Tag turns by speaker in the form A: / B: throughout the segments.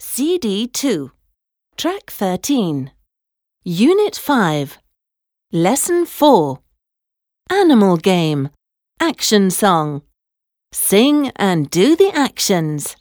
A: CD 2, Track 13, Unit 5, Lesson 4, Animal Game, Action Song. Sing and do the actions.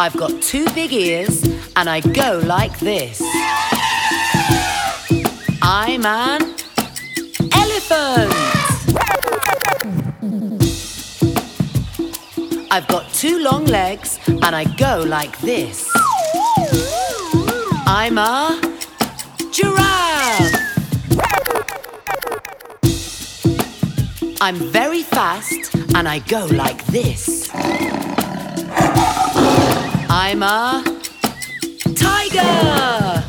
B: I've got two big ears and I go like this. I'm an elephant. I've got two long legs and I go like this. I'm a giraffe. I'm very fast and I go like this. I'm a tiger.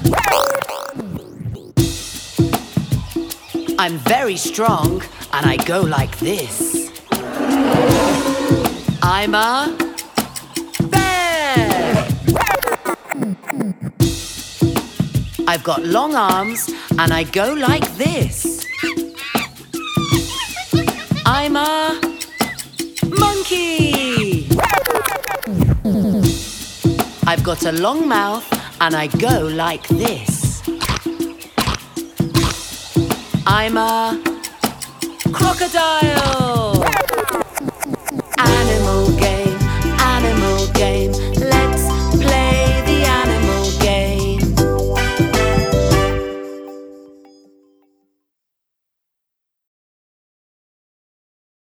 B: I'm very strong and I go like this. I'm a bear. I've got long arms and I go like this. I've got a long mouth and I go like this. I'm a crocodile.